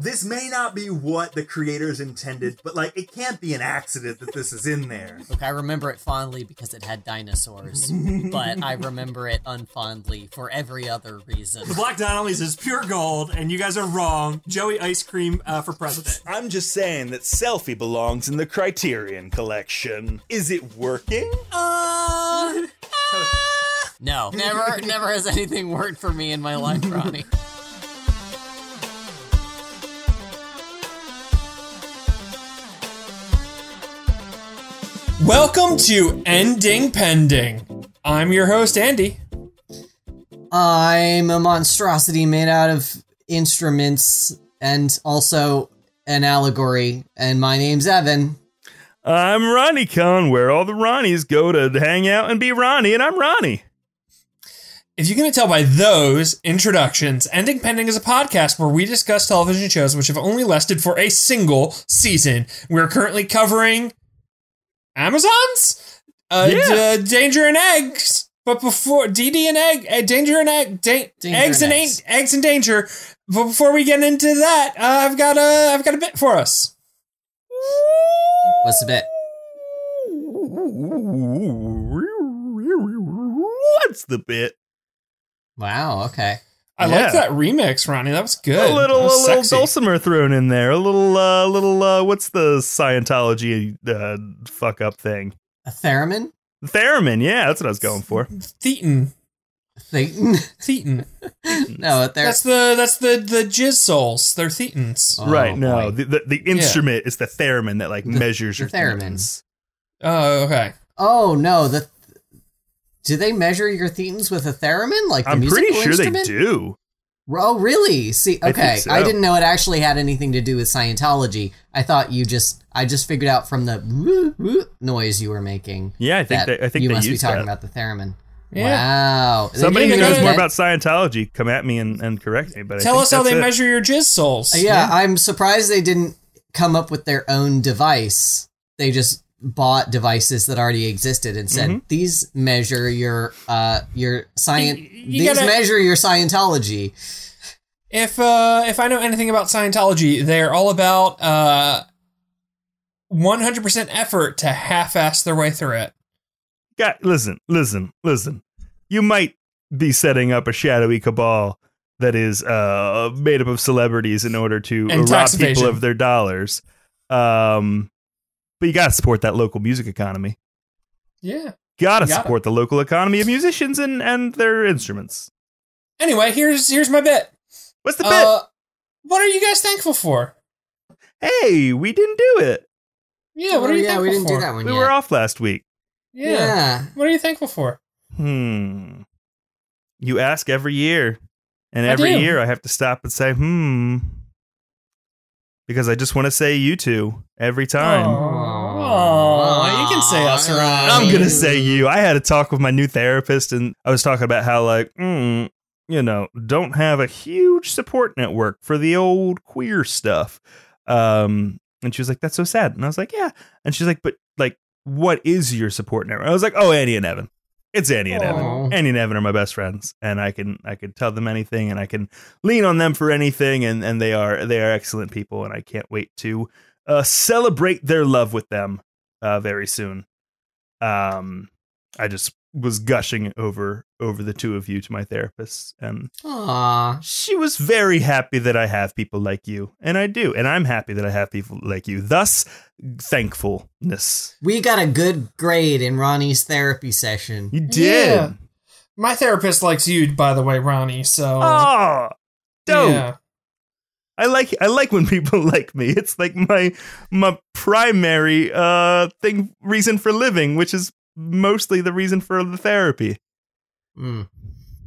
this may not be what the creators intended, but like it can't be an accident that this is in there. Look, I remember it fondly because it had dinosaurs, but I remember it unfondly for every other reason. The Black Donnellys is pure gold, and you guys are wrong. Joey Ice Cream uh, for president. I'm just saying that selfie belongs in the Criterion collection. Is it working? Uh, no, never, never has anything worked for me in my life, Ronnie. Welcome to Ending Pending. I'm your host, Andy. I'm a monstrosity made out of instruments and also an allegory, and my name's Evan. I'm Ronnie Con, where all the Ronnies go to hang out and be Ronnie, and I'm Ronnie. If you can tell by those introductions, Ending Pending is a podcast where we discuss television shows which have only lasted for a single season. We're currently covering Amazons, uh, Yeah. D- Danger and Eggs. But before DD and Egg, uh, Danger and Egg, da- Danger Eggs and and Eggs. Eggs. Eggs and Danger. But before we get into that, uh, I've got a I've got a bit for us. What's the bit? What's the bit? Wow, okay. I Yeah. like that remix, Ronnie. That was good. A little, That a little sexy. dulcimer thrown in there. A little, uh, little. Uh, what's the Scientology uh, fuck up thing? A theremin? Theremin. Yeah, that's what I was going for. Thetan. Thetan? Thetan. no, a ther- That's the that's the the jizz souls. They're thetans. Oh, right. No, the, the the instrument is the theremin that like The- measures the your theremins. Oh, okay. Oh no, the do they measure your thetans with a theremin? Like the I'm pretty musical sure instrument? they do. Oh, really? See, I okay, so. I didn't know it actually had anything to do with Scientology. I thought you just, I just figured out from the woo, woo noise you were making. Yeah, I think that they, I think you they must be talking that. about the theremin. Yeah. Wow. Somebody who knows more about Scientology, come at me and, and correct me. But I Tell think us how they it. measure your jizz souls. Uh, yeah, I'm surprised they didn't come up with their own device. They just bought devices that already existed and said Mm-hmm. these measure your uh your science. These gotta- measure your Scientology. If uh if I know anything about Scientology, they're all about uh 100% effort to half-ass their way through it. God, listen, listen, listen. You might be setting up a shadowy cabal that is uh, made up of celebrities in order to And rob people of their dollars. Um, but you got to support that local music economy. Yeah. Got to gotta. support the local economy of musicians and, and their instruments. Anyway, here's here's my bit. What's the bit? Uh, what are you guys thankful for? hey, we didn't do it. Yeah, what Oh, are you yeah, thankful we didn't for? do that one We yet. were off last week. Yeah. yeah. What are you thankful for? Hmm. You ask every year, and every do. year I have to stop and say, hmm. Because I just want to say you two every time. Aw, you can say us, Ronnie. I'm gonna say you. I had a talk with my new therapist, and I was talking about how, like, mm, you know, don't have a huge support network for the old queer stuff. Um, and she was like, "That's so sad." And I was like, "Yeah." And she's like, "But like, what is your support network?" I was like, "Oh, Andy and Evan. It's Andy and Aw. Evan. Andy and Evan are my best friends, and I can I can tell them anything, and I can lean on them for anything, and and they are they are excellent people, and I can't wait to uh, celebrate their love with them uh, very soon. Um, I just was gushing over over the two of you to my therapist, and Aw. she was very happy that I have people like you, and I do, and I'm happy that I have people like you. Thus, thankfulness. We got a good grade in Ronnie's therapy session. You did. Yeah. My therapist likes you, by the way, Ronnie. So Oh, dope. yeah. I like I like when people like me. It's like my my primary uh thing reason for living, which is mostly the reason for the therapy. Mm.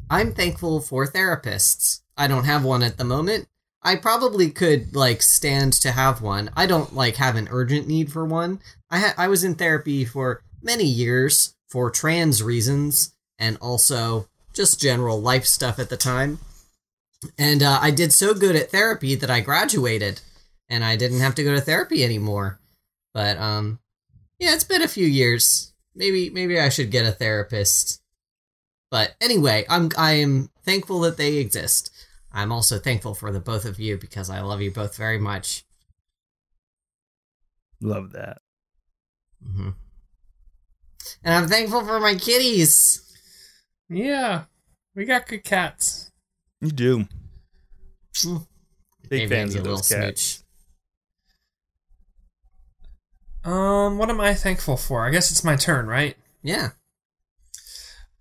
I'm thankful for therapists. I don't have one at the moment. I probably could like stand to have one. I don't like have an urgent need for one. I ha- I was in therapy for many years for trans reasons and also just general life stuff at the time. And uh, I did so good at therapy that I graduated and I didn't have to go to therapy anymore. But um yeah, it's been a few years. Maybe maybe I should get a therapist. But anyway, I'm I am thankful that they exist. I'm also thankful for the both of you because I love you both very much. Love that. Mm-hmm. And I'm thankful for my kitties. Yeah, we got good cats. You do. Mm. Big Maybe fans of little those cats. Um, what am I thankful for? I guess it's my turn, right? Yeah.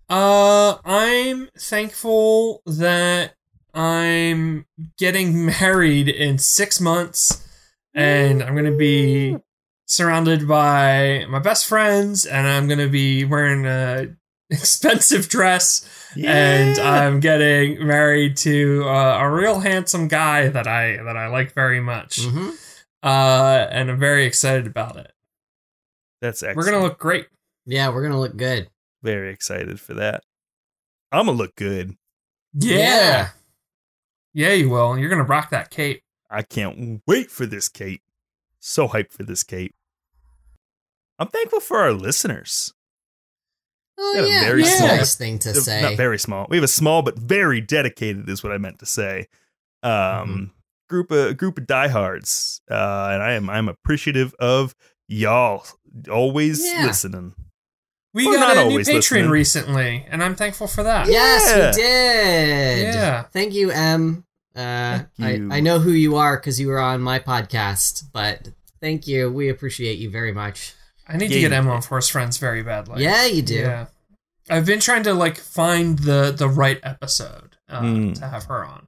Uh, I'm thankful that I'm getting married in six months, and I'm gonna be surrounded by my best friends, and I'm gonna be wearing a expensive dress, and I'm getting married to uh, a real handsome guy that I that I like very much. hmm Uh, and I'm very excited about it. That's excellent. We're gonna look great. Yeah, we're gonna look good. very excited for that. I'm gonna look good. Yeah. Yeah, you will. You're gonna rock that cape. I can't wait for this cape. So hyped for this cape. I'm thankful for our listeners. Oh Got a yeah, very that's small- nice thing to say. Not very small. We have a small but very dedicated, is what I meant to say. Um, Mm-hmm. group of group of diehards, uh, and I am I'm appreciative of y'all always Yeah. listening. We Or got not a new always Patreon listening. recently, and I'm thankful for that. Yes, Yeah. we did. Yeah. Thank you, M. Uh, Thank you. I, I know who you are because you were on my podcast, but thank you. We appreciate you very much. I need Yeah, to get you Emma on Force Friends very badly. yeah, you do. Yeah. I've been trying to like find the the right episode uh, Hmm. to have her on.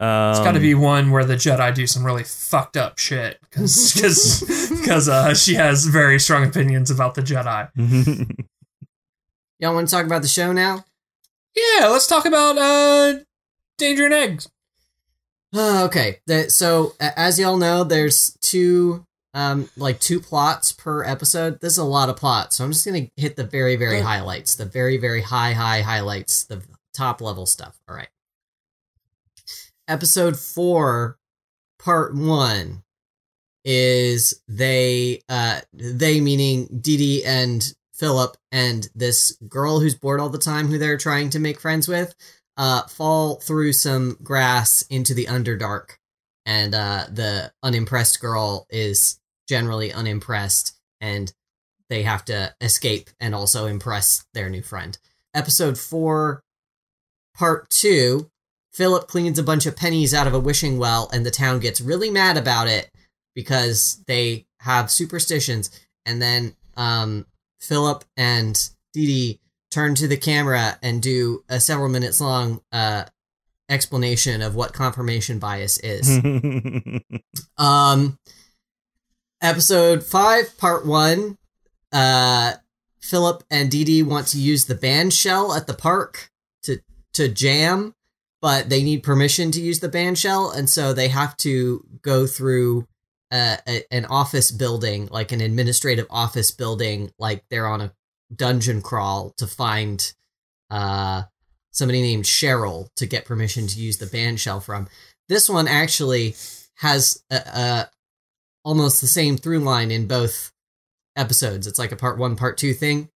Um, It's got to be one where the Jedi do some really fucked up shit because because uh, she has very strong opinions about the Jedi. Y'all want to talk about the show now? Yeah, let's talk about uh, Danger and Eggs. Uh, okay. The, so as y'all know, there's two um like two plots per episode. This is a lot of plots, so I'm just gonna hit the very very highlights, the very very high high highlights, the top level stuff. All right. Episode four, part one, is they uh they meaning Dee Dee and Philip and this girl who's bored all the time who they're trying to make friends with uh, fall through some grass into the underdark, and uh, the unimpressed girl is generally unimpressed, and they have to escape and also impress their new friend. Episode four, part two. Philip cleans a bunch of pennies out of a wishing well, and the town gets really mad about it because they have superstitions. And then um, Philip and Dee Dee turn to the camera and do a several minutes long uh, explanation of what confirmation bias is. um, episode five, part one. Uh, Philip and Dee Dee want to use the band shell at the park to to jam, but they need permission to use the band shell, and so they have to go through uh, a, an office building, like an administrative office building, like they're on a dungeon crawl to find uh somebody named Cheryl to get permission to use the band shell from. This one actually has a, a almost the same through line in both episodes. It's like a part one, part two thing.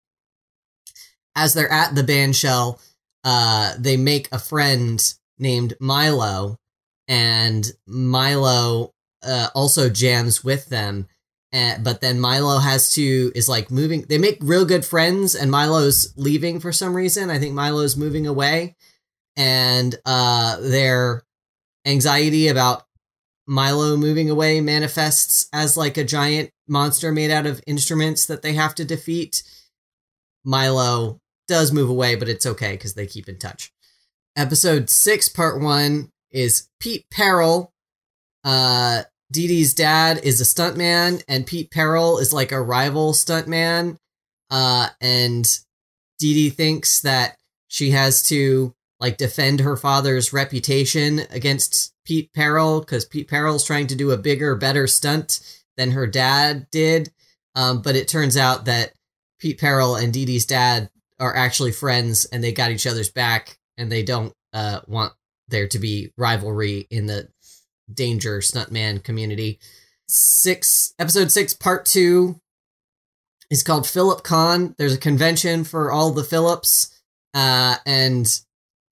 As they're at the band shell, uh, they make a friend named Milo, and Milo uh, also jams with them. Uh, but then Milo has to is like moving. They make real good friends, and Milo's leaving for some reason. I think Milo's moving away, and uh, their anxiety about Milo moving away manifests as like a giant monster made out of instruments that they have to defeat. Milo does move away, but it's okay because they keep in touch. Episode six, part one, is Pete Peril. Uh, Dee Dee's dad is a stuntman, and Pete Peril is like a rival stuntman. Uh, and Dee Dee thinks that she has to like defend her father's reputation against Pete Peril because Pete Peril's trying to do a bigger, better stunt than her dad did. Um, but it turns out that Pete Peril and Dee Dee's dad are actually friends and they got each other's back and they don't uh, want there to be rivalry in the danger stuntman community. Six episode six, part two is called Philip Con. There's a convention for all the Phillips, uh, and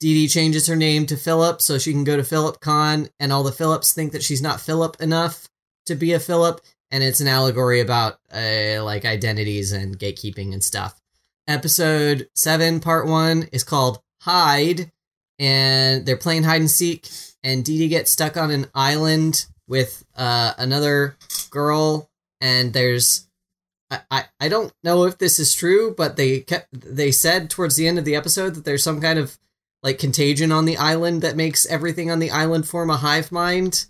Dee Dee changes her name to Philip so she can go to Philip Con, and all the Phillips think that she's not Philip enough to be a Philip, and it's an allegory about uh, like identities and gatekeeping and stuff. Episode seven, part one, is called Hide, and they're playing hide and seek, and Dee Dee gets stuck on an island with uh, another girl, and there's I, I, I don't know if this is true, but they kept they said towards the end of the episode that there's some kind of like contagion on the island that makes everything on the island form a hive mind.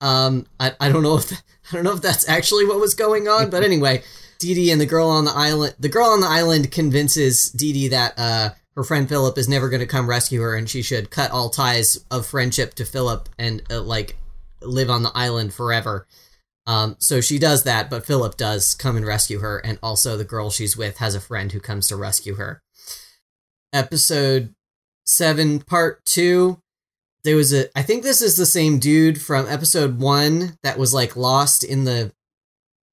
Um, I, I don't know if I don't know if that's actually what was going on, but anyway, Dee Dee and the girl on the island, the girl on the island convinces Dee Dee that uh her friend Philip is never going to come rescue her, and she should cut all ties of friendship to Philip and uh, like live on the island forever. Um, so she does that, but Philip does come and rescue her, and also the girl she's with has a friend who comes to rescue her. Episode seven, part two. There was a, I think this is the same dude from episode one that was like lost in the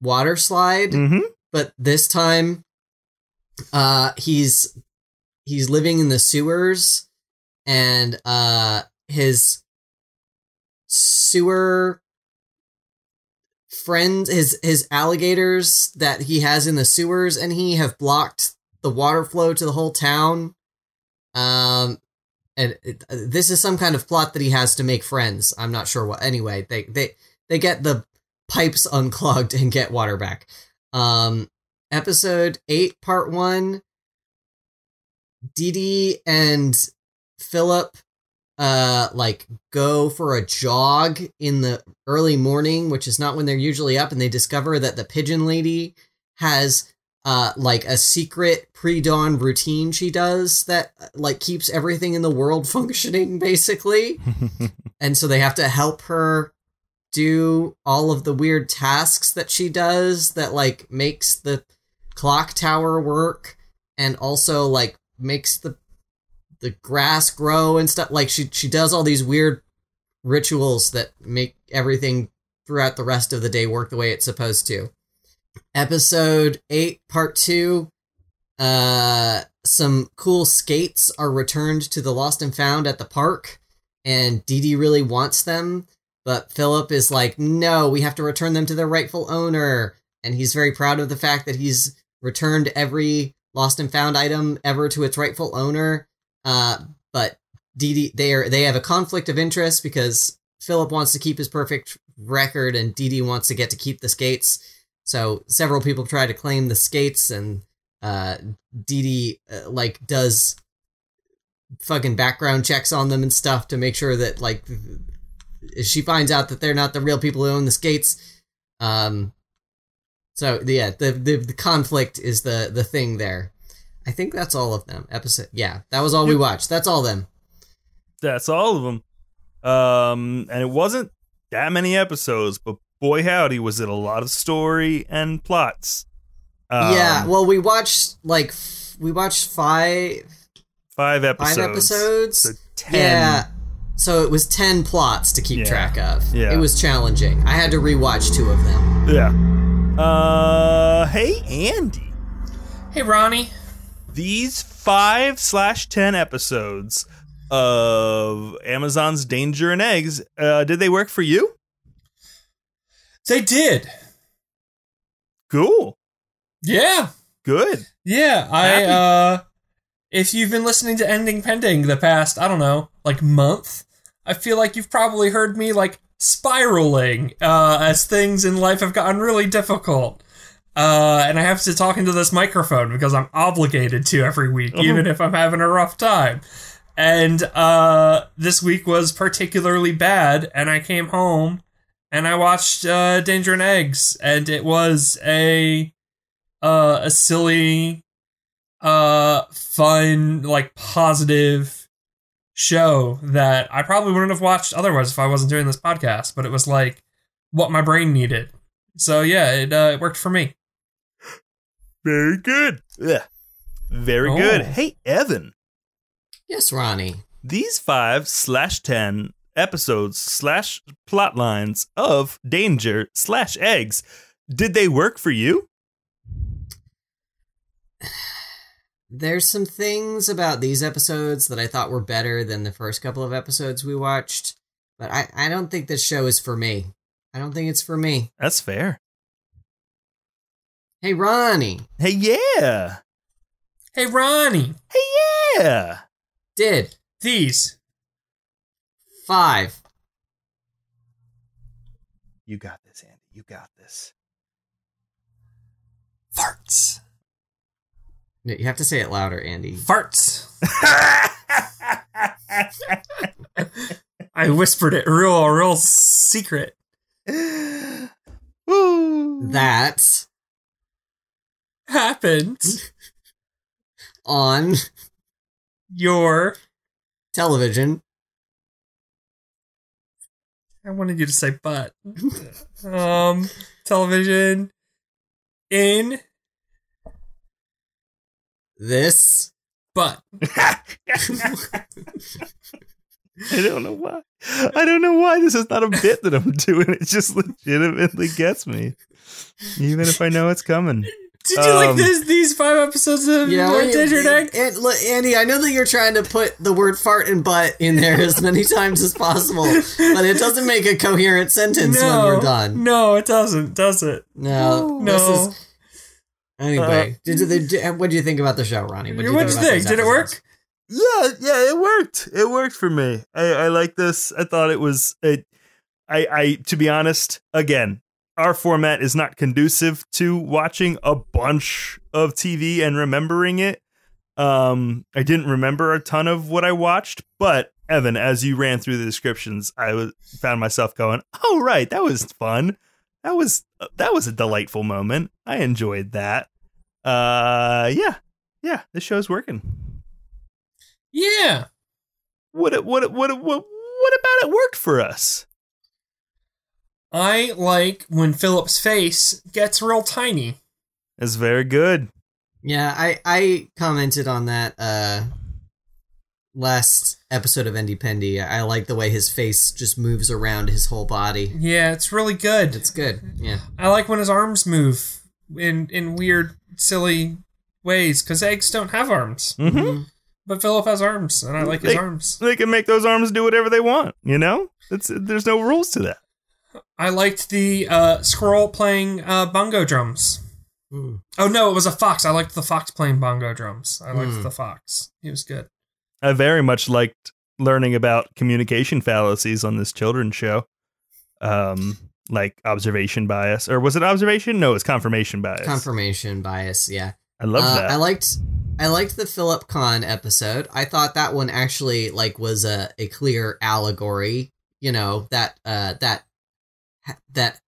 water slide, Mm-hmm. but this time, uh, he's he's living in the sewers, and uh, his sewer friends his his alligators that he has in the sewers and he have blocked the water flow to the whole town. Um and it, this is some kind of plot that he has to make friends. I'm not sure what anyway they they they get the pipes unclogged and get water back. Um episode 8 part 1 Dee and Philip uh like go for a jog in the early morning which is not when they're usually up and they discover that the pigeon lady has uh like a secret pre-dawn routine she does that uh, like keeps everything in the world functioning basically. And so they have to help her do all of the weird tasks that she does that like makes the clock tower work and also like makes the the grass grow and stuff. Like she she does all these weird rituals that make everything throughout the rest of the day work the way it's supposed to. Episode 8 part 2 uh some cool skates are returned to the lost and found at the park and Dee Dee really wants them but Philip is like no we have to return them to their rightful owner. And he's very proud of the fact that he's returned every lost and found item ever to its rightful owner uh, but Dee, they are they have a conflict of interest because Philip wants to keep his perfect record and Dee wants to get to keep the skates. So several people try to claim the skates, and uh, Dee uh, like does fucking background checks on them and stuff to make sure that like she finds out that they're not the real people who own the skates. Um, so yeah, the, the the conflict is the the thing there. I think that's all of them. Episode, yeah, that was all we watched. That's all them. That's all of them. Um, and it wasn't that many episodes, but boy howdy, was it a lot of story and plots. Um, yeah, well, we watched like f- we watched five five episodes. five episodes. So ten. Yeah, so it was ten plots to keep Yeah. track of. Yeah. it was challenging. I had to rewatch two of them. Yeah. Uh, hey Andy, Hey, Ronnie. these five slash ten episodes of Amazon's Danger and Eggs, uh, did they work for you? They did. Cool. Yeah. Good. Yeah. I, Happy. uh, if you've been listening to Ending Pending the past, I don't know, like month, I feel like you've probably heard me like spiraling, uh, as things in life have gotten really difficult. Uh, and I have to talk into this microphone because I'm obligated to every week, Uh-huh. even if I'm having a rough time. And uh, this week was particularly bad, and I came home and I watched uh, Danger and Eggs, and it was a uh, a silly, uh, fun, like positive show that I probably wouldn't have watched otherwise if I wasn't doing this podcast. But it was like what my brain needed. So yeah, it uh, it worked for me. Very good. Yeah. Very Oh. good. Hey Evan, Yes, Ronnie. these five slash ten episodes slash plot lines of Danger slash Eggs, did they work for you? There's some things about these episodes that I thought were better than the first couple of episodes we watched, but I, I don't think this show is for me. I don't think it's for me. That's fair. Hey, Ronnie, Hey, yeah. Hey, Ronnie, Hey, yeah. did these. five. You got this, Andy. You got this. Farts. No, You have to say it louder, Andy. Farts. I whispered it real, real secret. Woo. That Happened. on Your. television. I wanted you to say but. um, television. In. This But. I don't know why. I don't know why this is not a bit that I'm doing. It just legitimately gets me, even if I know it's coming. Did you like Um, this? These five episodes of Yeah, Lord well, Desert and- and look, Andy, I know that you're trying to put the word fart and butt in there as many times as possible, but it doesn't make a coherent sentence when we're done. No, it doesn't, does it? No, No. This is anyway. did, did, did- what do you think about the show, Ronnie? What do What'd you about think? Did it work? Yeah, yeah, it worked. It worked for me. I, I like this. I thought it was. It, I, I, to be honest, again, our format is not conducive to watching a bunch of TV and remembering it. Um, I didn't remember a ton of what I watched, but Evan, as you ran through the descriptions, I was found myself going, "Oh, right, that was fun. That was that was a delightful moment. I enjoyed that. Uh, yeah, yeah, this show's working." Yeah. what what what what what about it worked for us? I like when Philip's face gets real tiny. It's very good. Yeah, I I commented on that uh last episode of Ending Pending. I like the way his face just moves around his whole body. Yeah, it's really good. It's good. Yeah. I like when his arms move in in weird, silly ways because eggs don't have arms, Mm-hmm. but Philip has arms, and I like his They- arms. They can make those arms do whatever they want. You know, it's there's no rules to that. I liked the uh, squirrel playing uh, bongo drums. Mm. Oh no, it was a fox. I liked the fox playing bongo drums. I liked Hmm. the fox. He was good. I very much liked learning about communication fallacies on this children's show. Um, like observation bias, or was it observation? No, it's confirmation bias. Confirmation bias, yeah. I love Uh, that. I liked I liked the Philip Con episode. I thought that one actually like was a, a clear allegory, you know, that uh that that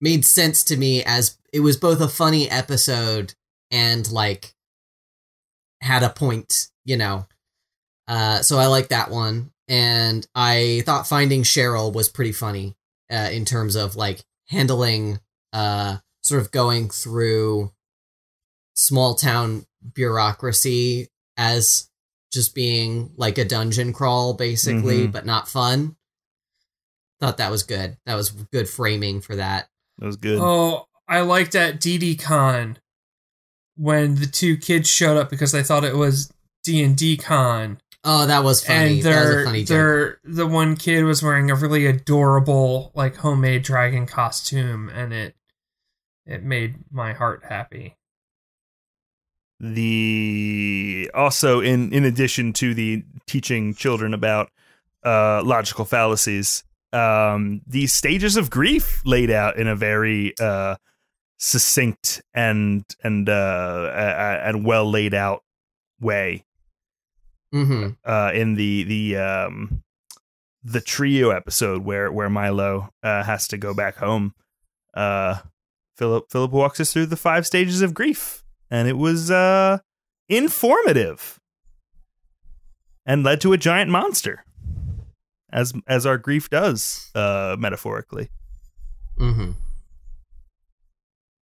made sense to me as it was both a funny episode and like had a point, you know. Uh so I like that one and I thought finding Cheryl was pretty funny uh in terms of like handling uh sort of going through small town bureaucracy as just being like a dungeon crawl basically Mhm. but not fun thought that was good that was good framing for that that was good. Oh, I liked at DD Con when the two kids showed up because they thought it was D and D Con, oh that was funny. And that was a they're, funny joke. they're the one kid was wearing a really adorable like homemade dragon costume, and it it made my heart happy. the also in in addition to the teaching children about uh logical fallacies um these stages of grief laid out in a very uh succinct and and uh a- a- and well laid out way mm-hmm. uh in the the um the trio episode where where Milo uh has to go back home. Uh Philip Philip walks us through the five stages of grief and it was uh informative and led to a giant monster as as our grief does uh metaphorically. Mm-hmm.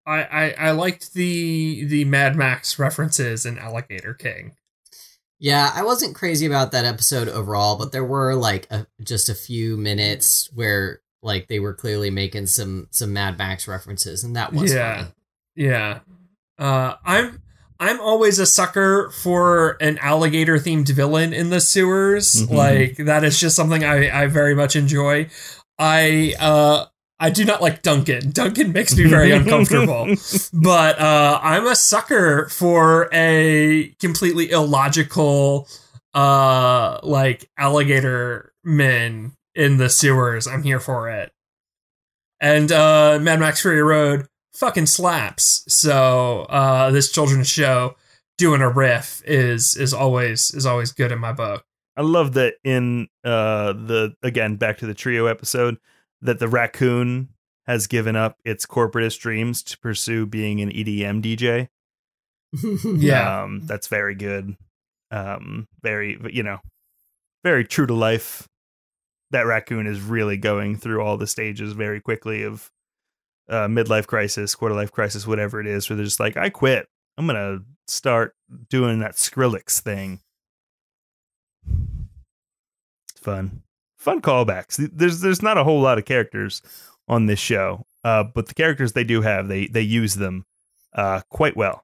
I, I I liked the the Mad Max references in Alligator King. Yeah i wasn't crazy about that episode overall but there were like a, just a few minutes where like they were clearly making some some mad max references and that was Yeah. funny Yeah. Uh I'm I'm always a sucker for an alligator themed villain in the sewers. Mhm. Like that is just something I, I very much enjoy. I uh I do not like Duncan. Duncan makes me very uncomfortable. But uh I'm a sucker for a completely illogical uh like alligator men in the sewers. I'm here for it. And uh Mad Max Fury Road fucking slaps. So uh this children's show doing a riff is is always is always good in my book. I love that in uh the again back to the trio episode that the raccoon has given up its corporatist dreams to pursue being an EDM DJ. Yeah. Um that's very good. Um very you know very true to life. That raccoon is really going through all the stages very quickly of uh midlife crisis, quarter life crisis, whatever it is, where they're just like, I quit. I'm gonna start doing that Skrillex thing. It's fun. Fun callbacks. There's there's not a whole lot of characters on this show. Uh, but the characters they do have, they they use them uh quite well.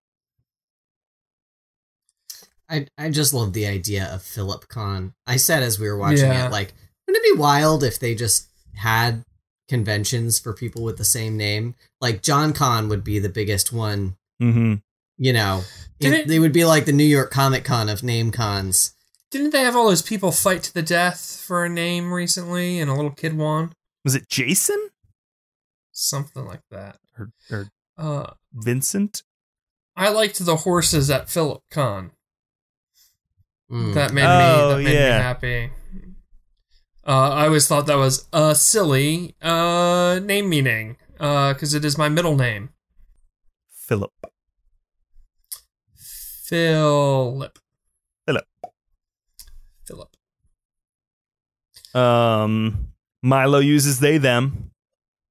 I I just love the idea of Philip Con. I said as we were watching Yeah. it, like, wouldn't it be wild if they just had conventions for people with the same name? Like John Con would be the biggest one. Mm-hmm. You know, It- it- they would be like the New York Comic Con of name cons. Didn't they have all those people fight to the death for a name recently and a little kid won? Was it Jason Something like that. or, or Uh Vincent? I liked the horses at Philip Con. Mm. That made Oh, me that made yeah. me happy. Uh, I always thought that was a silly uh, name meaning because it is my middle name, Philip. Philip. Philip. Um, Milo uses they them.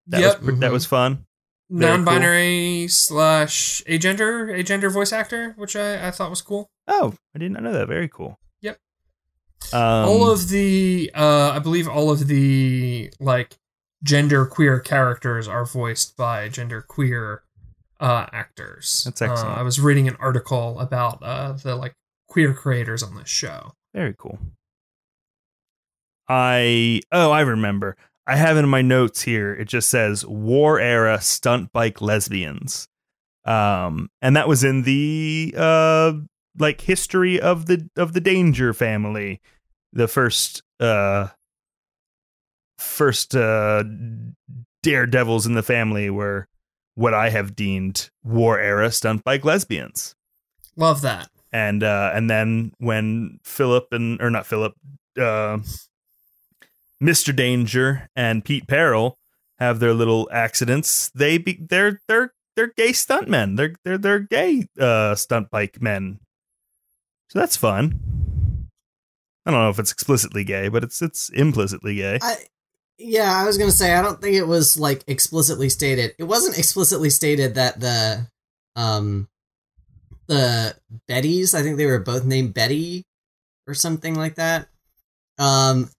That Yep. was that Mhm. was fun. Very. Non-binary slash agender, agender voice actor, which I, I thought was cool. Oh, I did not know that. Very cool. Yep. Um, all of the, uh, I believe, all of the like gender queer characters are voiced by gender queer uh, actors. That's excellent. Uh, I was reading an article about uh, the like queer creators on this show. Very cool. I oh, I remember. I have in my notes here. It just says war era stunt bike lesbians. Um and that was in the uh like history of the of the Danger family. The first uh first uh daredevils in the family were what I have deemed war era stunt bike lesbians Love that. and uh and then when Philip and or not Philip uh Mr. Danger and Pete Peril have their little accidents they be they're they're they're gay stuntmen they're they're they're gay uh stunt bike men so that's fun I don't know if it's explicitly gay but it's it's implicitly gay I, yeah, I was gonna say I don't think it was like explicitly stated. It wasn't explicitly stated that the um the Bettys, I think they were both named Betty or something like that. Um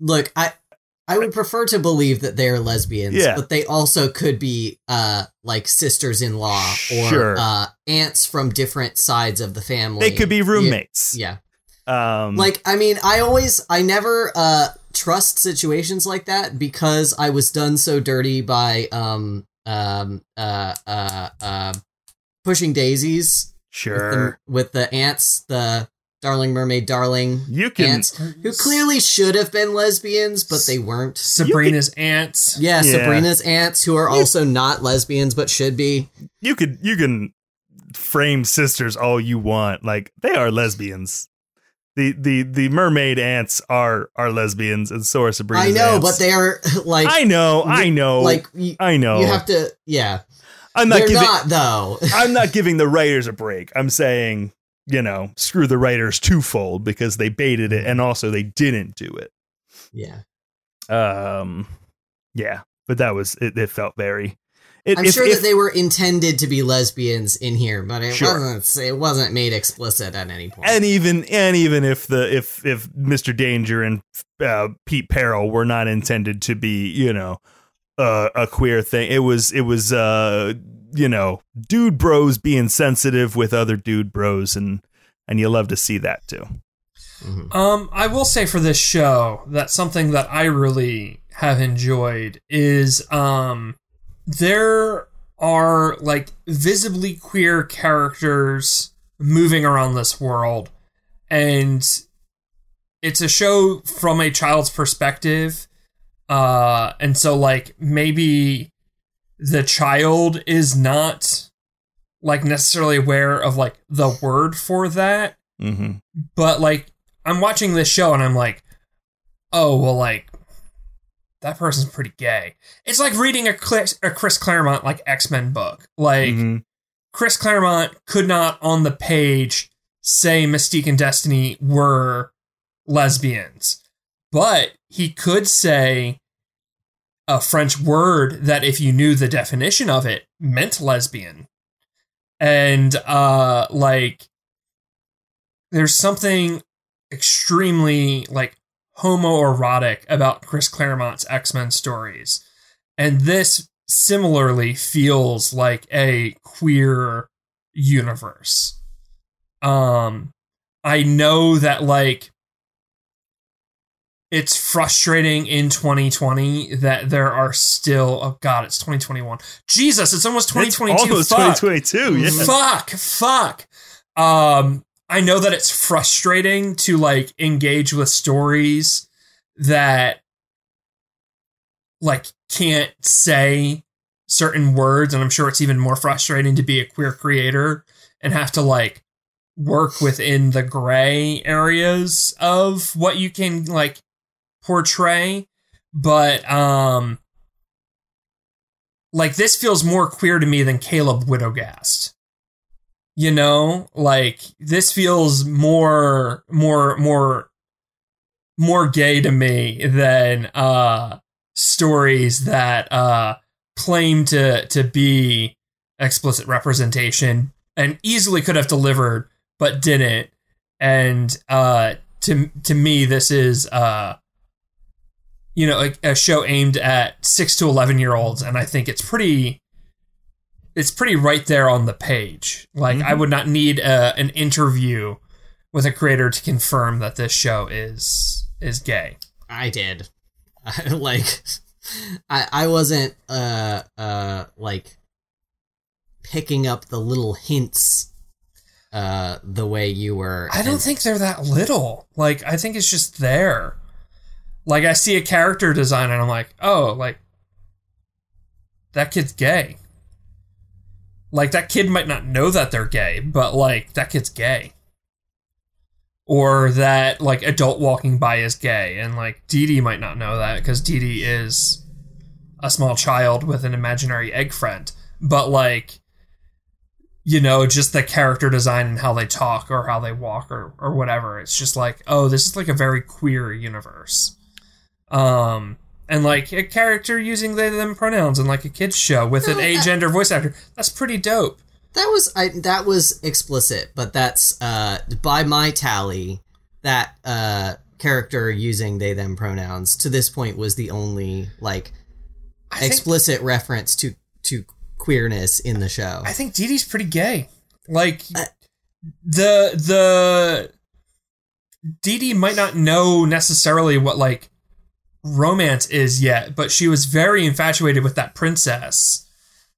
look, I I would prefer to believe that they are lesbians, Yeah. but they also could be uh like sisters in law or Sure. uh aunts from different sides of the family. they could be roommates Yeah. um Like, I mean, I always, I never uh trust situations like that because I was done so dirty by um um uh uh uh pushing daisies with sure the, with the aunts, the darling mermaid, darling you can aunts, who clearly should have been lesbians, but they weren't. Sabrina's aunts. Yeah, Yeah. Sabrina's aunts, who are also not lesbians but should be. you could you can frame sisters all you want like they are lesbians the the the mermaid aunts are are lesbians and so are Sabrina's I know, aunts. but they are like, I know I know like you, I know you have to, yeah. I'm not They're giving not though. I'm not giving the writers a break I'm saying you know screw the writers twofold because they baited it and also they didn't do it yeah. um yeah but that was it, it felt very it, I'm if- sure if- that they were intended to be lesbians in here, but it Sure. wasn't. It wasn't made explicit at any point. and even and even if the if if Mr. Danger and uh, Pete Peril were not intended to be, you know, uh, a queer thing. It was it was uh you know dude bros being sensitive with other dude bros, and and you love to see that too. Mhm. Um, I will say for this show that something that I really have enjoyed is um there are like visibly queer characters moving around this world and it's a show from a child's perspective uh and so like maybe the child is not like necessarily aware of like the word for that Mm-hmm. but like I'm watching this show and I'm like, oh well, like that person's pretty gay. It's like reading a Chris, a Chris Claremont like X Men book. Like Mhm. Chris Claremont could not on the page say Mystique and Destiny were lesbians, but he could say a French word that if you knew the definition of it meant lesbian. And uh like there's something extremely like homoerotic about Chris Claremont's X-Men stories. And this similarly feels like a queer universe. Um I know that like it's frustrating in 2020 that there are still oh god it's 2021 jesus it's almost 2022 It's almost Fuck. 2022. Yeah. Fuck, fuck. Um, I know that it's frustrating to like engage with stories that like can't say certain words, and I'm sure it's even more frustrating to be a queer creator and have to like work within the gray areas of what you can like portray. But um like this feels more queer to me than Caleb Widogast. You know, like this feels more more more more gay to me than uh stories that uh claim to to be explicit representation and easily could have delivered but didn't. And uh to to me this is uh you know, a, a show aimed at six to eleven year olds, and I think it's pretty, it's pretty right there on the page. Like, I Mhm. would not need a, an interview with a creator to confirm that this show is is gay. I did. like I I wasn't uh uh like picking up the little hints uh the way you were. I don't and- think they're that little. Like, I think it's just there. Like, I see a character design, and I'm like, oh, like that kid's gay. Like that kid might not know that they're gay, but like that kid's gay. Or that like adult walking by is gay, and like Dee Dee might not know that because Dee Dee is a small child with an imaginary egg friend. But like, you know, just the character design and how they talk or how they walk or or whatever. It's just like, oh, this is like a very queer universe. Um, and like a character using they them pronouns in like a kids show with an No, a that- gender voice actor. That's pretty dope. That was I that was explicit, but that's uh by my tally that uh character using they them pronouns to this point was the only like I think, explicit reference to to queerness in the show. I think Dee Dee's pretty gay. Like Uh, the the Dee Dee might not know necessarily what like romance is yet, but she was very infatuated with that princess.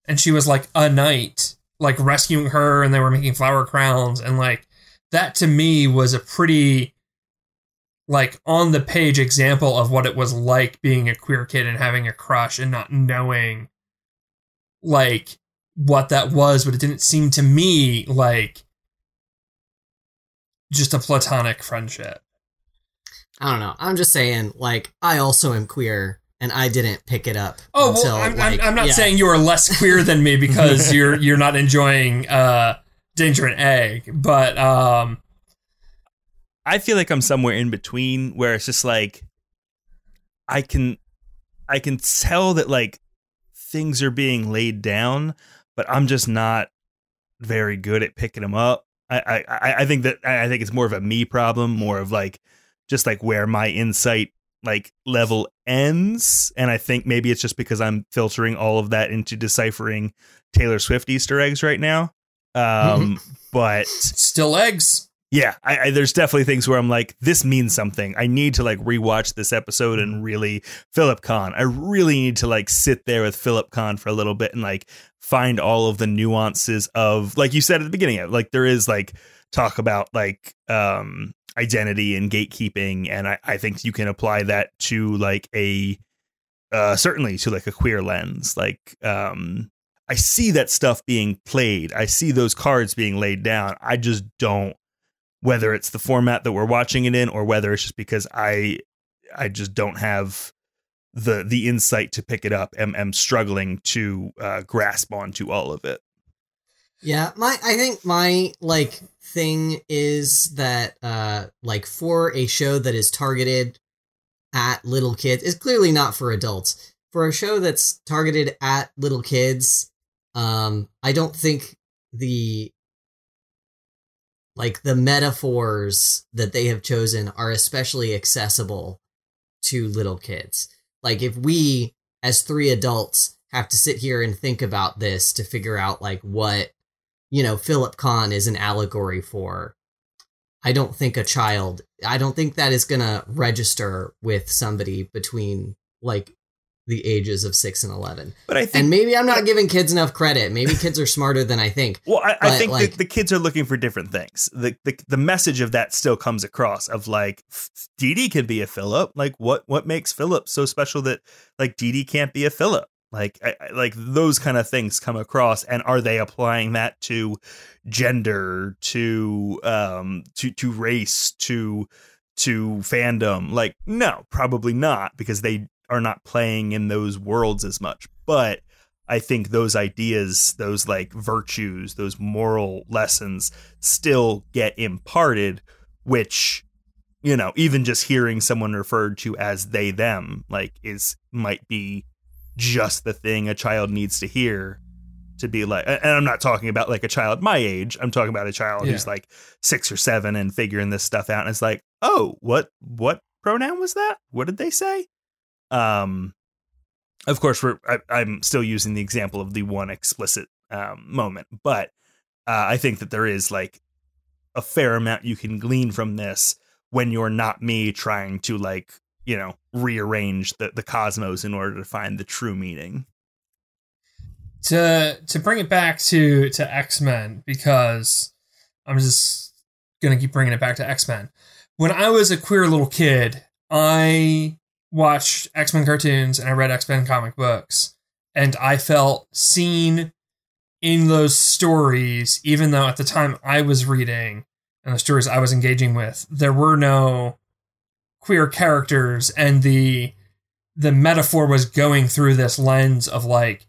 And she was like a knight, like rescuing her and they were making flower crowns and like that to me was a pretty like on the page example of what it was like being a queer kid and having a crush and not knowing like what that was, but it didn't seem to me like just a platonic friendship. I don't know. I'm just saying, like, I also am queer, and I didn't pick it up. Oh until, well, I'm, like, I'm, I'm not yeah. saying you are less queer than me because you're you're not enjoying uh, Danger and Egg, but um, I feel like I'm somewhere in between where it's just like I can I can tell that like things are being laid down, but I'm just not very good at picking them up. I I, I- I think that I think it's more of a me problem, more of like just like where my insight like level ends. And i think maybe it's just because i'm filtering all of that into deciphering taylor swift easter eggs right now. Um but Still eggs. yeah I, I there's definitely things where i'm like this means something. I need to like rewatch this episode and really philip con. I really need to like sit there with philip con for a little bit and like find all of the nuances of like you said at the beginning like there is like talk about like um identity and gatekeeping and I, I think you can apply that to like a uh certainly to like a queer lens like um i see that stuff being played. I see those cards being laid down. I just don't whether it's the format that we're watching it in or whether it's just because i i just don't have the the insight to pick it up am, am struggling to uh grasp onto all of it Yeah, my I think my like thing is that uh like for a show that is targeted at little kids is clearly not for adults. For a show that's targeted at little kids, um I don't think the like the metaphors that they have chosen are especially accessible to little kids. Like if we as three adults have to sit here and think about this to figure out like what you know Philip Con is an allegory for. I don't think a child. I don't think that is gonna register with somebody between like the ages of six and eleven. but i think And maybe I'm not giving kids enough credit. Maybe kids are smarter than I think. Well, I, I think like- the, the kids are looking for different things. The, the the message of that still comes across. Of like, Dee Dee can be a Philip. Like, what what makes Philip so special that like Dee Dee can't be a Philip? Like, I, like those kind of things come across. And are they applying that to gender, to um, to to race, to to fandom? Like, no, probably not, because they are not playing in those worlds as much. But I think those ideas, those like virtues, those moral lessons still get imparted, which, you know, even just hearing someone referred to as they, them, like is might be just the thing a child needs to hear to be like, and I'm not talking about like a child my age. I'm talking about a child who's like six or seven and figuring this stuff out. And it's like, oh, what, what pronoun was that? What did they say? Um, of course we're I, i'm still using the example of the one explicit um, moment but uh, i think that there is like a fair amount you can glean from this when you're not me trying to like you know rearrange the, the cosmos in order to find the true meaning to to bring it back to to X Men because I'm just gonna keep bringing it back to X Men. When I was a queer little kid, I watched X Men cartoons and I read X Men comic books, and I felt seen in those stories, even though at the time I was reading and the stories I was engaging with, there were no queer characters, and the the metaphor was going through this lens of like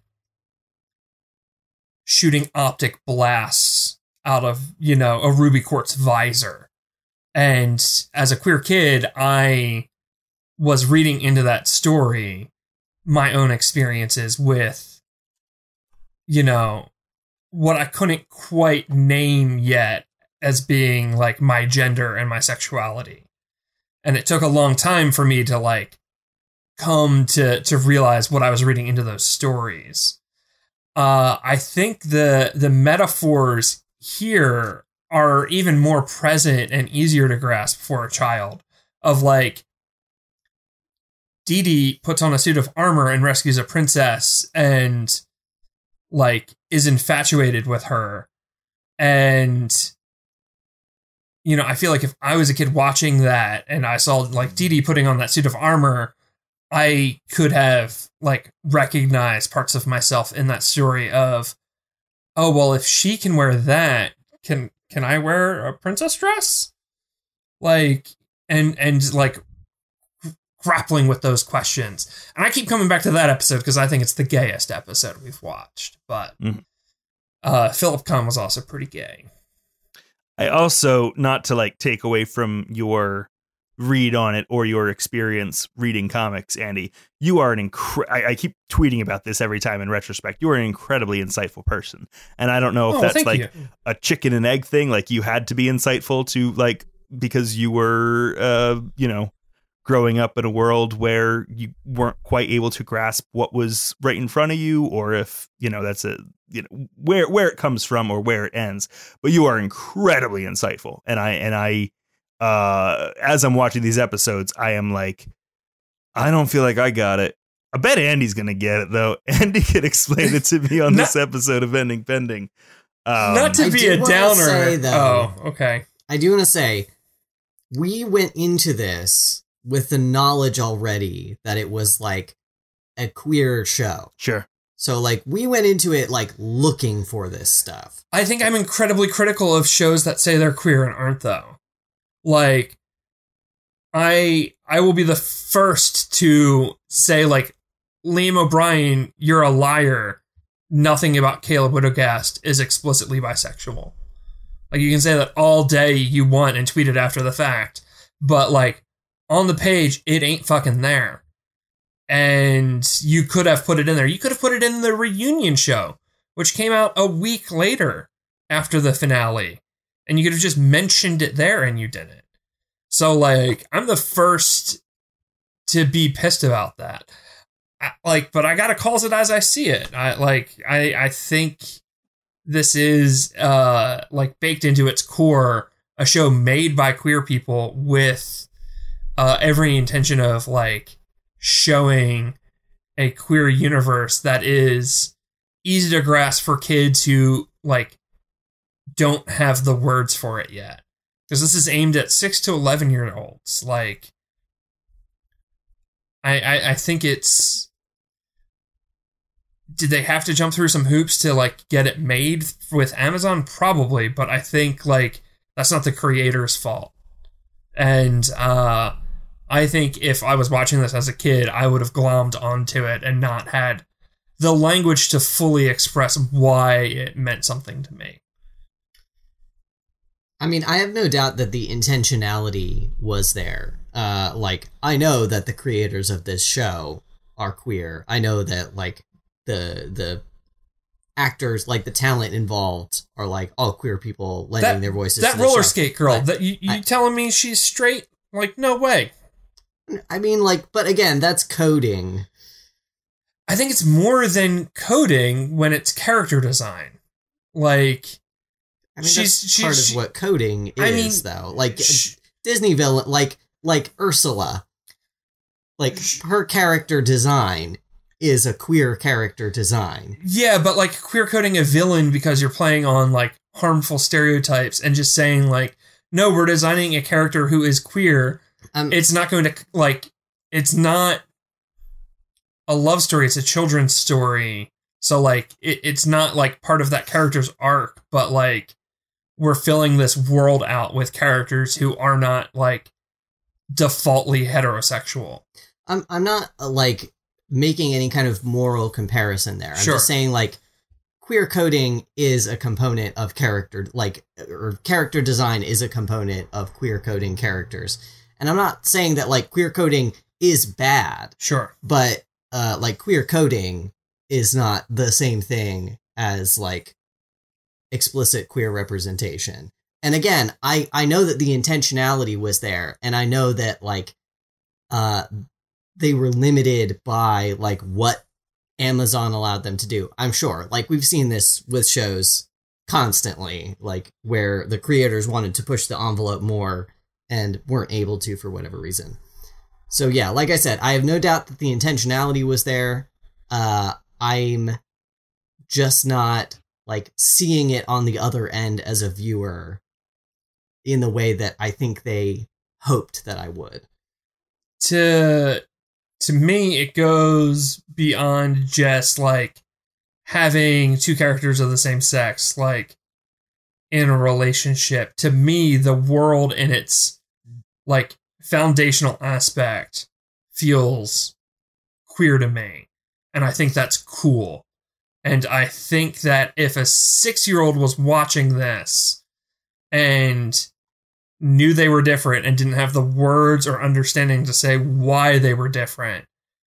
shooting optic blasts out of you know a ruby quartz visor. And as a queer kid i was reading into that story my own experiences with you know what i couldn't quite name yet as being like my gender and my sexuality and it took a long time for me to like come to to realize what i was reading into those stories uh, I think the the metaphors here are even more present and easier to grasp for a child. Of like, Dee Dee puts on a suit of armor and rescues a princess, and like is infatuated with her, and you know, I feel like if I was a kid watching that and I saw like Dee Dee putting on that suit of armor, I could have like recognized parts of myself in that story of, oh well, if she can wear that, can can I wear a princess dress? Like and and like grappling with those questions. And I keep coming back to that episode because I think it's the gayest episode we've watched. But Mhm. uh, Philip Con was also pretty gay. I also not to like take away from your read on it or your experience reading comics, Andy. You are an incre- I, I keep tweeting about this every time in retrospect. You are an incredibly insightful person, and I don't know if Oh, that's like you. a chicken and egg thing. Like you had to be insightful to like because you were uh you know growing up in a world where you weren't quite able to grasp what was right in front of you or if you know that's a you know where where it comes from or where it ends. But you are incredibly insightful. And i and i uh as i'm watching these episodes i am like i don't feel like i got it. I bet andy's gonna get it though. Andy can explain it to me on Not- this episode of ending pending. Um, Not to be a downer. say, though- oh, okay. I do want to say, we went into this with the knowledge already that it was like a queer show. sure So like we went into it like looking for this stuff. I think I'm incredibly critical of shows that say they're queer and aren't though. Like I I will be the first to say like Liam O'Brien, you're a liar. Nothing about Caleb Widogast is explicitly bisexual. Like you can say that all day you want and tweet it after the fact, but like on the page it ain't fucking there. And you could have put it in there. You could have put it in the reunion show, which came out a week later after the finale. And you could have just mentioned it there and you didn't. So, like, I'm the first to be pissed about that. I, like, but I gotta calls it as I see it. I like, I, I think this is uh like baked into its core a show made by queer people with uh every intention of like showing a queer universe that is easy to grasp for kids who like don't have the words for it yet. Because this is aimed at 6 to 11 year olds. Like I, I i think it's did they have to jump through some hoops to like get it made with amazon? Probably but i think like that's not the creator's fault. And uh I think if I was watching this as a kid, I would have glommed onto it and not had the language to fully express why it meant something to me. I mean, I have no doubt that the intentionality was there. Uh, like, I know that the creators of this show are queer. I know that like the the actors, like the talent involved, are like all queer people lending That- their voices. that to the roller show. skate girl, that you, you I- telling me she's straight? Like, no way. I mean, like, but again, that's coding. I think it's more than coding when it's character design. Like, I mean, She's- that's she- part she- of what coding is, I mean, though. Like sh- uh, Disney villain, like like Ursula, like her character design is a queer character design. yeah, but like queer coding a villain because you're playing on like harmful stereotypes and just saying like, no, we're designing a character who is queer Um, it's not going to like it's not a love story it's a children's story so like it, it's not like part of that character's arc but like we're filling this world out with characters who are not like defaultly heterosexual I'm I'm not uh, like making any kind of moral comparison there. I'm Sure. just saying like queer coding is a component of character like or character design is a component of queer coding characters. And I'm not saying that like queer coding is bad, sure but uh like queer coding is not the same thing as like explicit queer representation. And again, I I know that the intentionality was there and I know that like uh they were limited by like what Amazon allowed them to do. I'm sure. Like we've seen this with shows constantly like where the creators wanted to push the envelope more and weren't able to for whatever reason. So yeah, like I said, I have no doubt that the intentionality was there. Uh I'm just not like seeing it on the other end as a viewer in the way that I think they hoped that I would. to to me it goes beyond just like having two characters of the same sex like in a relationship to me the world in its like foundational aspect feels queer to me and i think that's cool and i think that if a 6-year-old was watching this and knew they were different and didn't have the words or understanding to say why they were different,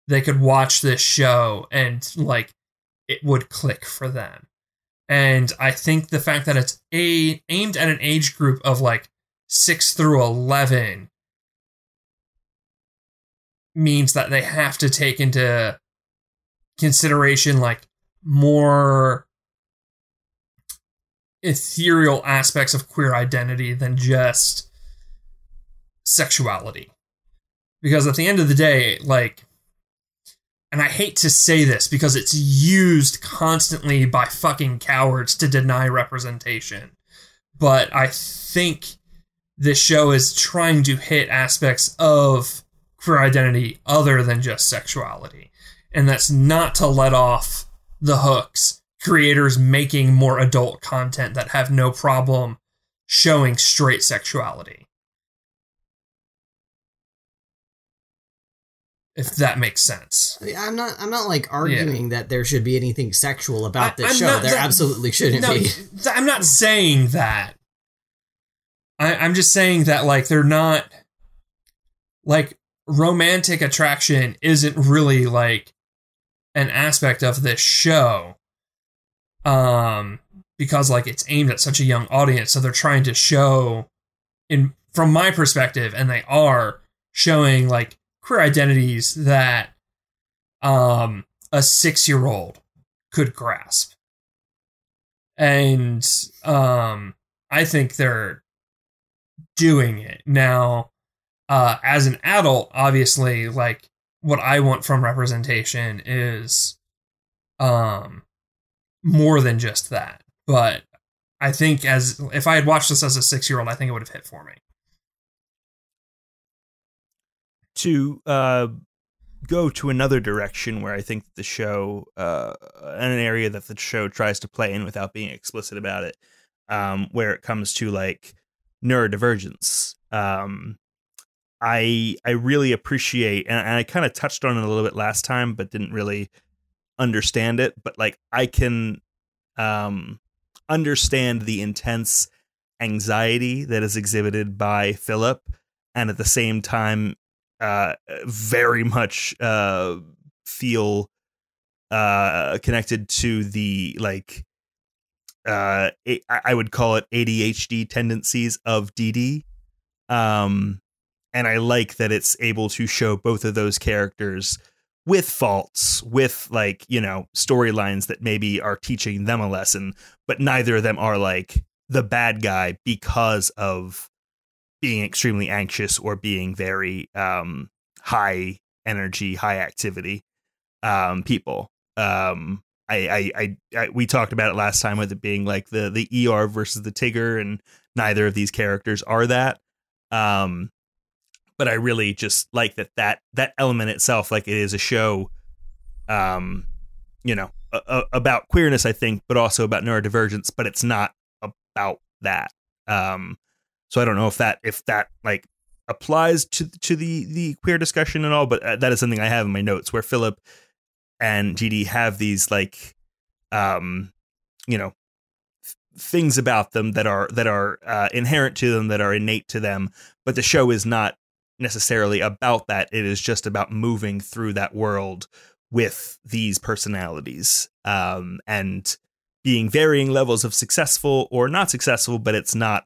they could watch this show and like it would click for them. And I think the fact that it's a aimed at an age group of like 6 through 11 means that they have to take into consideration like more ethereal aspects of queer identity than just sexuality. Because at the end of the day, like, and I hate to say this because it's used constantly by fucking cowards to deny representation, but I think this show is trying to hit aspects of queer identity other than just sexuality. And that's not to let off the hooks creators making more adult content that have no problem showing straight sexuality. If that makes sense. I'm not. I'm not like arguing that there should be anything sexual about this I'm show. not- there that- absolutely shouldn't No, be. I'm not saying that. I, I'm just saying that like they're not like romantic attraction isn't really like an aspect of this show. Um because like it's aimed at such a young audience, so they're trying to show in from my perspective, and they are showing like queer identities that um a six year old could grasp and um i think they're doing it. Now uh as an adult obviously like what i want from representation is um more than just that. But i think as if i had watched this as a 6 year old i think it would have hit for me. To uh, go to another direction where I think the show, uh, an area that the show tries to play in without being explicit about it, um, where it comes to like neurodivergence. Um, I I really appreciate, and, I kind of touched on it a little bit last time, but didn't really understand it. But like, I can um, understand the intense anxiety that is exhibited by Philip, and at the same time, uh, very much uh, feel uh, connected to the like uh, I would call it ADHD tendencies of Dee Dee. Um, and I like that it's able to show both of those characters with faults, with like, you know, storylines that maybe are teaching them a lesson, but neither of them are like the bad guy because of being extremely anxious or being very um high energy, high activity um people. Um I, I, I, I, we talked about it last time with it being like the the ER versus the Tigger, and neither of these characters are that. Um, but I really just like that that that element itself, like it is a show, um, you know, a, a, about queerness, I think, but also about neurodivergence, but it's not about that. Um, so I don't know if that if that like applies to to the the queer discussion and all, but uh, that is something I have in my notes where Philip and Dee Dee have these like um you know th- things about them that are that are uh, inherent to them that are innate to them but the show is not necessarily about that. It is just about moving through that world with these personalities um and being varying levels of successful or not successful but it's not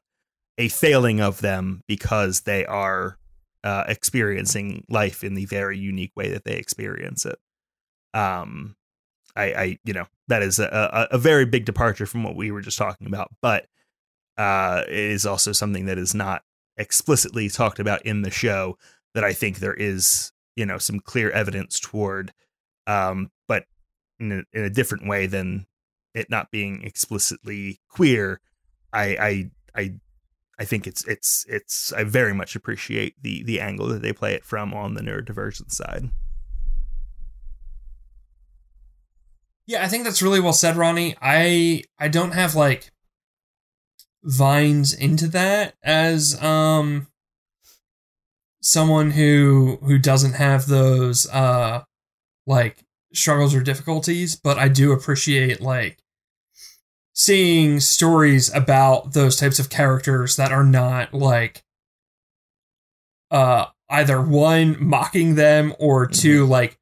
a failing of them because they are uh, experiencing life in the very unique way that they experience it um i i you know that is a, a, very big departure from what we were just talking about but uh it is also something that is not explicitly talked about in the show that i think there is you know some clear evidence toward um but in a, in a different way than it not being explicitly queer i i i I think it's it's it's I very much appreciate the the angle that they play it from on the neurodivergent side. Yeah, I think that's really well said, Ronnie. I I don't have like vines into that as um someone who who doesn't have those uh like struggles or difficulties, but I do appreciate like seeing stories about those types of characters that are not like uh either one mocking them or two like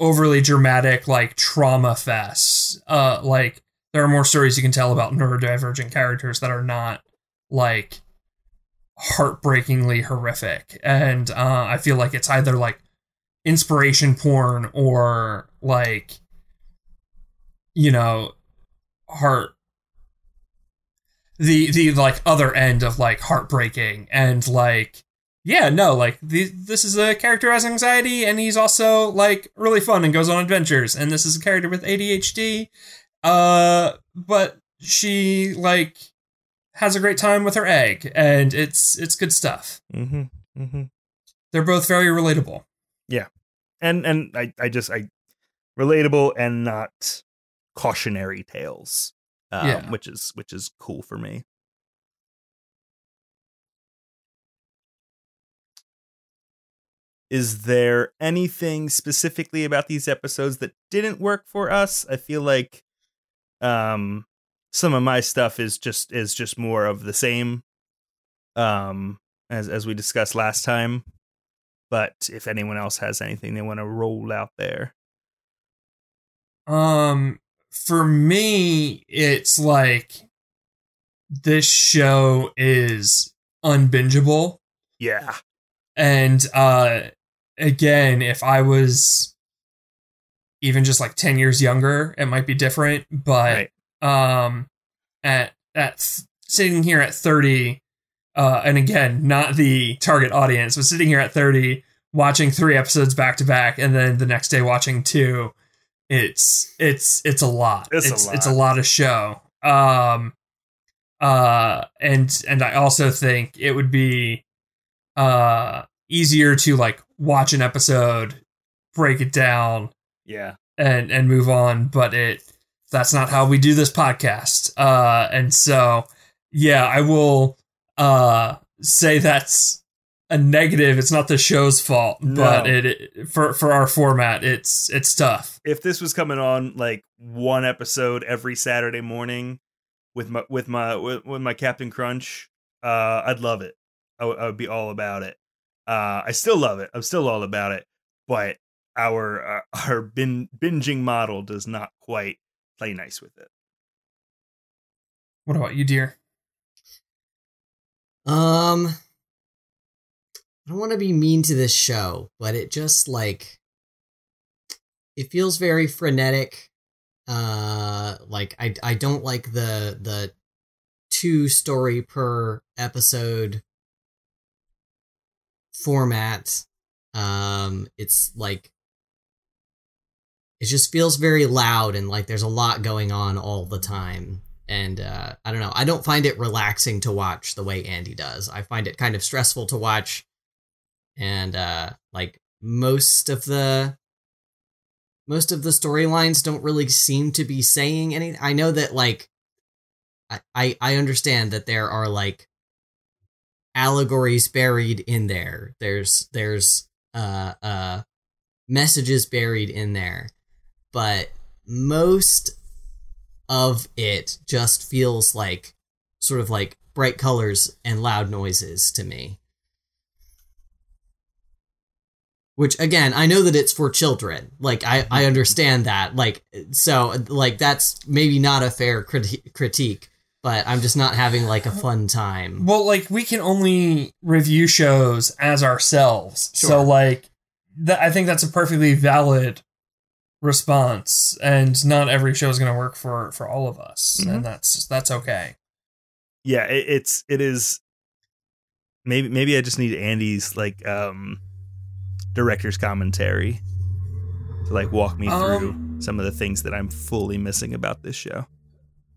overly dramatic like trauma fests. Uh like there are more stories you can tell about neurodivergent characters that are not like heartbreakingly horrific. And uh i feel like it's either like inspiration porn or like you know heart the the like other end of like heartbreaking and like yeah no like the, this is a character who has anxiety and he's also like really fun and goes on adventures and this is a character with ADHD uh but she like has a great time with her egg and it's it's good stuff Mm-hmm. Mm-hmm. they're both very relatable Yeah, And and I I just I relatable and not cautionary tales. Um, Yeah. which is which is cool for me. Is there anything specifically about these episodes that didn't work for us? I feel like um some of my stuff is just is just more of the same um as as we discussed last time. But if anyone else has anything they want to roll out there. Um, for me, it's like this show is unbingeable, Yeah. and uh, again, if I was even just like ten years younger, it might be different. But Right. um, at at sitting here at thirty, uh, and again, not the target audience, but sitting here at thirty, watching three episodes back to back, and then the next day watching two, it's it's it's a lot. It's a lot. it's a lot of show. Um, uh, and and I also think it would be uh easier to like watch an episode, break it down, Yeah. and and move on but it that's not how we do this podcast uh and so yeah i will uh say that's a negative it's not the show's fault but it, it for for our format it's it's tough If this was coming on like one episode every Saturday morning with my with my with, with my Captain Crunch, uh I'd love it. I would- I would be all about it. Uh I still love it. I'm still all about it. But our uh, our bin, binging model does not quite play nice with it. what about you dear Um, I don't want to be mean to this show, but it just like it feels very frenetic. Uh, like I I don't like the the two story per episode format. Um, it's like it just feels very loud and like there's a lot going on all the time and uh, I don't know. I don't find it relaxing to watch the way Andy does. I find it kind of stressful to watch, and uh, like most of the most of the storylines don't really seem to be saying anything. I know that like I I understand that there are like allegories buried in there. There's there's uh uh messages buried in there, but most of it just feels like sort of like bright colors and loud noises to me. Which again, I know that it's for children. Like I, I understand that. Like so, like that's maybe not a fair criti- critique, but I'm just not having like a fun time. well like we can only review shows as ourselves so like that i think that's a perfectly valid response and not every show is going to work for for all of us Mhm. and that's that's okay Yeah, it, it's it is maybe maybe I just need Andy's like um director's commentary to like walk me through Um, some of the things that I'm fully missing about this show.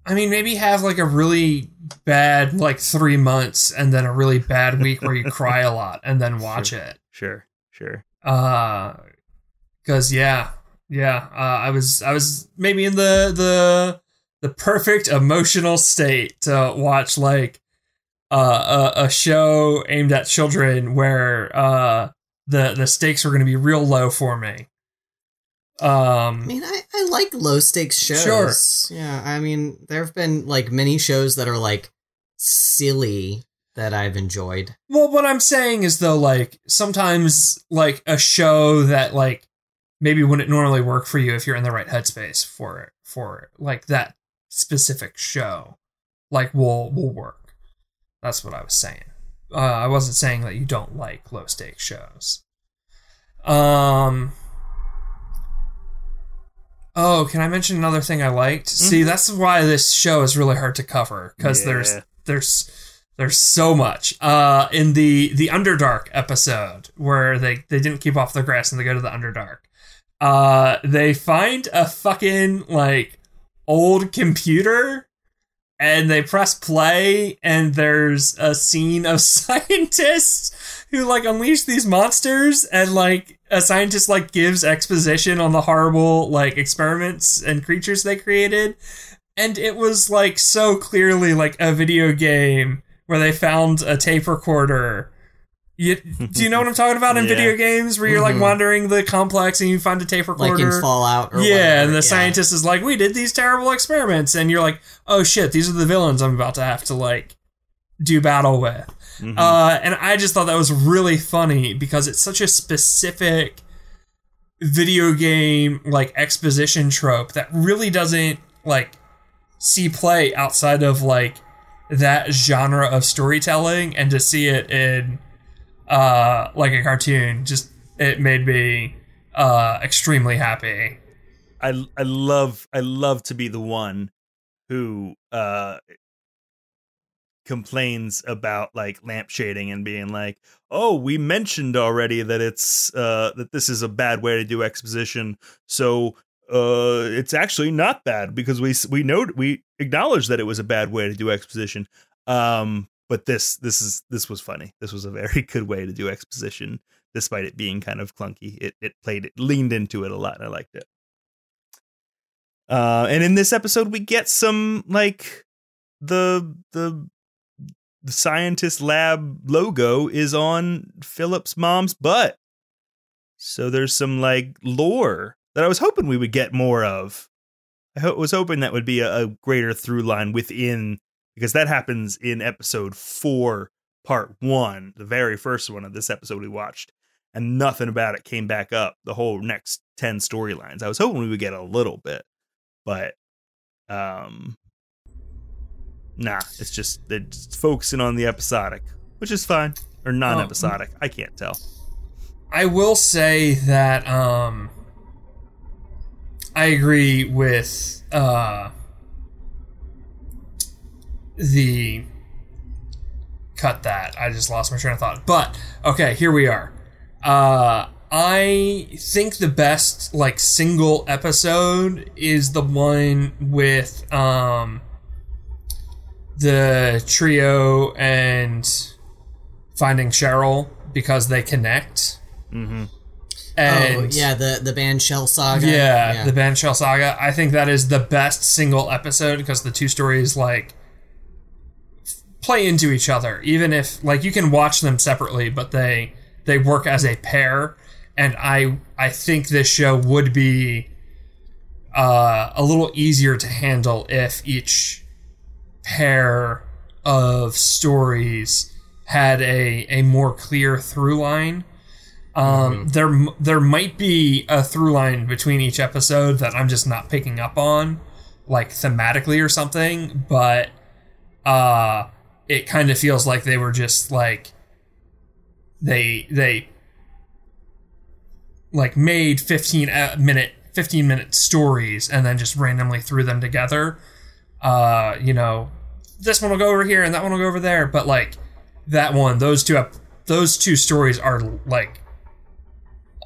I mean, maybe have like a really bad like three months and then a really bad week where you cry a lot and then watch Sure. it. Sure, sure. Uh, because yeah, yeah, uh, I was I was maybe in the the the perfect emotional state to watch like uh, a, a show aimed at children where uh the the stakes were going to be real low for me. I Um, mean, I, I like low stakes shows. Sure. Yeah, I mean, there have been like many shows that are like silly that I've enjoyed. Well, what I'm saying is though, like sometimes like a show that like maybe wouldn't normally work for you if you're in the right headspace for it for like that specific show, like will will work. That's what I was saying. Uh, I wasn't saying that you don't like low stakes shows. Um. Oh, can I mention another thing I liked? See, that's why this show is really hard to cover because there's there's there's so much. Uh, in the the Underdark episode where they they didn't keep off the grass and they go to the Underdark, uh, they find a fucking like old computer and they press play and there's a scene of scientists who like unleash these monsters and like a scientist like gives exposition on the horrible like experiments and creatures they created and it was like so clearly like a video game where they found a tape recorder you, do you know what I'm talking about in Yeah. video games where you're like Mhm. wandering the complex and you find a tape recorder? like in Fallout or yeah, whatever. and the scientist is like, "We did these terrible experiments," and you're like, "Oh shit, these are the villains I'm about to have to like do battle with." Mhm. Uh, and I just thought that was really funny because it's such a specific video game like exposition trope that really doesn't like see play outside of like that genre of storytelling, and to see it in uh like a cartoon just it made me uh extremely happy. I I love I love to be the one who uh complains about like lamp shading and being like, "Oh, we mentioned already that it's uh that this is a bad way to do exposition." So uh it's actually not bad because we we know we acknowledge that it was a bad way to do exposition. Um but this this is this was funny. This was a very good way to do exposition despite it being kind of clunky. It it played it leaned into it a lot and I liked it. Uh, and in this episode, we get some like the the the scientist lab logo is on Philip's mom's butt. So there's some like lore that I was hoping we would get more of. I ho- was hoping that would be a, a greater through line within because that happens in episode four, part one, the very first one of this episode we watched, and nothing about it came back up the whole next 10 storylines. I was hoping we would get a little bit, but um nah, it's just they're just focusing on the episodic, which is fine. Or non-episodic. I can't tell. I will say that um I agree with uh the cut that. I just lost my train of thought. But okay, here we are. Uh I think the best like single episode is the one with um the trio and finding Cheryl because they connect. Mm-hmm. And oh yeah, the the band Shell Saga. yeah, the Band Shell Saga. I think that is the best single episode because the two stories like play into each other. Even if like you can watch them separately, but they they work as a pair. And I I think this show would be uh, a little easier to handle if each pair of stories had a a more clear through line. Um, there m- there might be a through line between each episode that I'm just not picking up on, like thematically or something. But uh, it kind of feels like they were just like they they like made 15 uh, minute 15 minute stories and then just randomly threw them together. Uh, you know, this one will go over here and that one will go over there, but like that one, those two ep- those two stories are like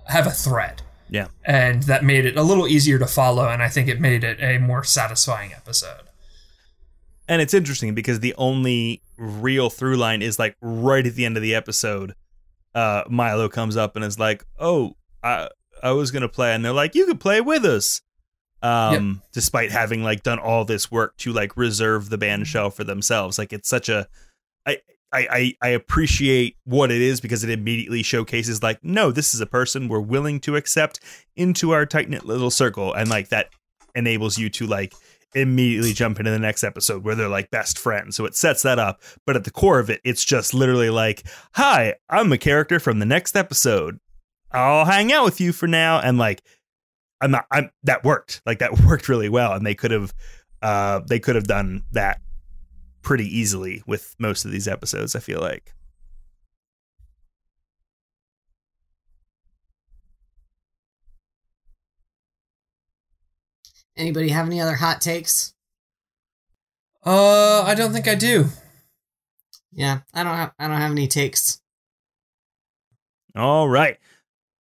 have a thread. Yeah. And that made it a little easier to follow and I think it made it a more satisfying episode. And it's interesting because the only real through line is like right at the end of the episode. Uh, Milo comes up and is like, "Oh, I I was gonna play," and they're like, "You could play with us." Um, despite having like done all this work to like reserve the band shell for themselves, like it's such a, I. I, I, I appreciate what it is because it immediately showcases like no this is a person we're willing to accept into our tight knit little circle and like that enables you to like immediately jump into the next episode where they're like best friends. So it sets that up. But at the core of it, it's just literally like, hi, I'm a character from the next episode. I'll hang out with you for now. And like, I'm not, I'm that worked. Like that worked really well, and they could have uh, they could have done that pretty easily with most of these episodes. I feel like. Anybody have any other hot takes? Uh, I don't think I do. Yeah, I don't have I don't have any takes. All right.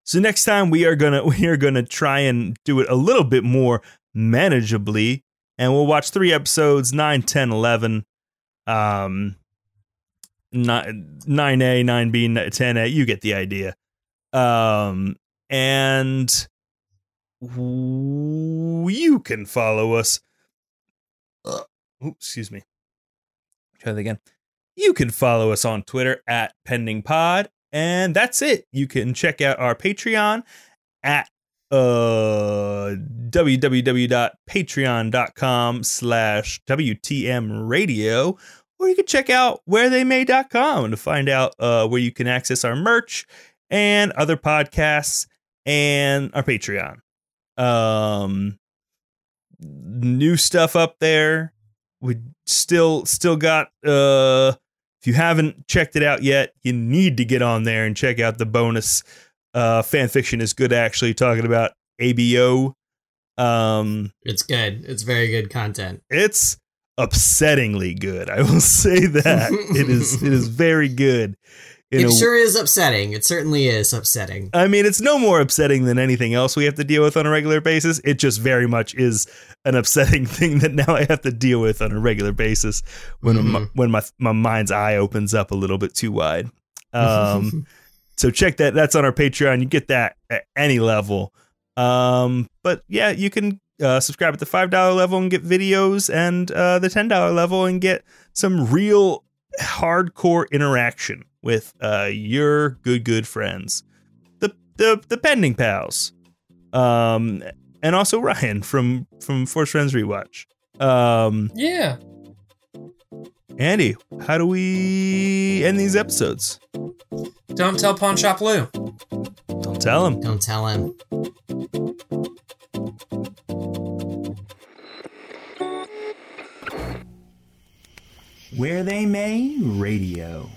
So next time we are gonna we are gonna try and do it a little bit more manageably, and we'll watch three episodes 9, 10, 11. Um, 9, 9A, 9B, 10A. You get the idea. Um, and you can follow us. Uh, oops, excuse me. Try that again. You can follow us on Twitter at Pending Pod, and that's it. You can check out our Patreon at uh www.patreon.com slash WTM radio or you can check out wherethey to find out uh, where you can access our merch and other podcasts and our Patreon. Um, new stuff up there. We still still got uh if you haven't checked it out yet, you need to get on there and check out the bonus uh fan fiction is good actually talking about ABO. Um It's good. It's very good content. it's upsettingly good. I will say that. it is it is very good. It sure is upsetting. It certainly is upsetting. I mean, it's no more upsetting than anything else we have to deal with on a regular basis. It just very much is an upsetting thing that now I have to deal with on a regular basis when my, Mhm. when my my mind's eye opens up a little bit too wide. Um, so check that. That's on our Patreon. You get that at any level. Um, but yeah, you can uh, subscribe at the five dollar level and get videos, and uh, the ten dollar level and get some real hardcore interaction with uh, your good good friends, the the the pending pals, um, and also Ryan from from Force Friends Rewatch. Um, Yeah. Andy, how do we end these episodes? Don't tell Pawn Shop Lou. Don't tell him. Don't tell him. Where They May Radio.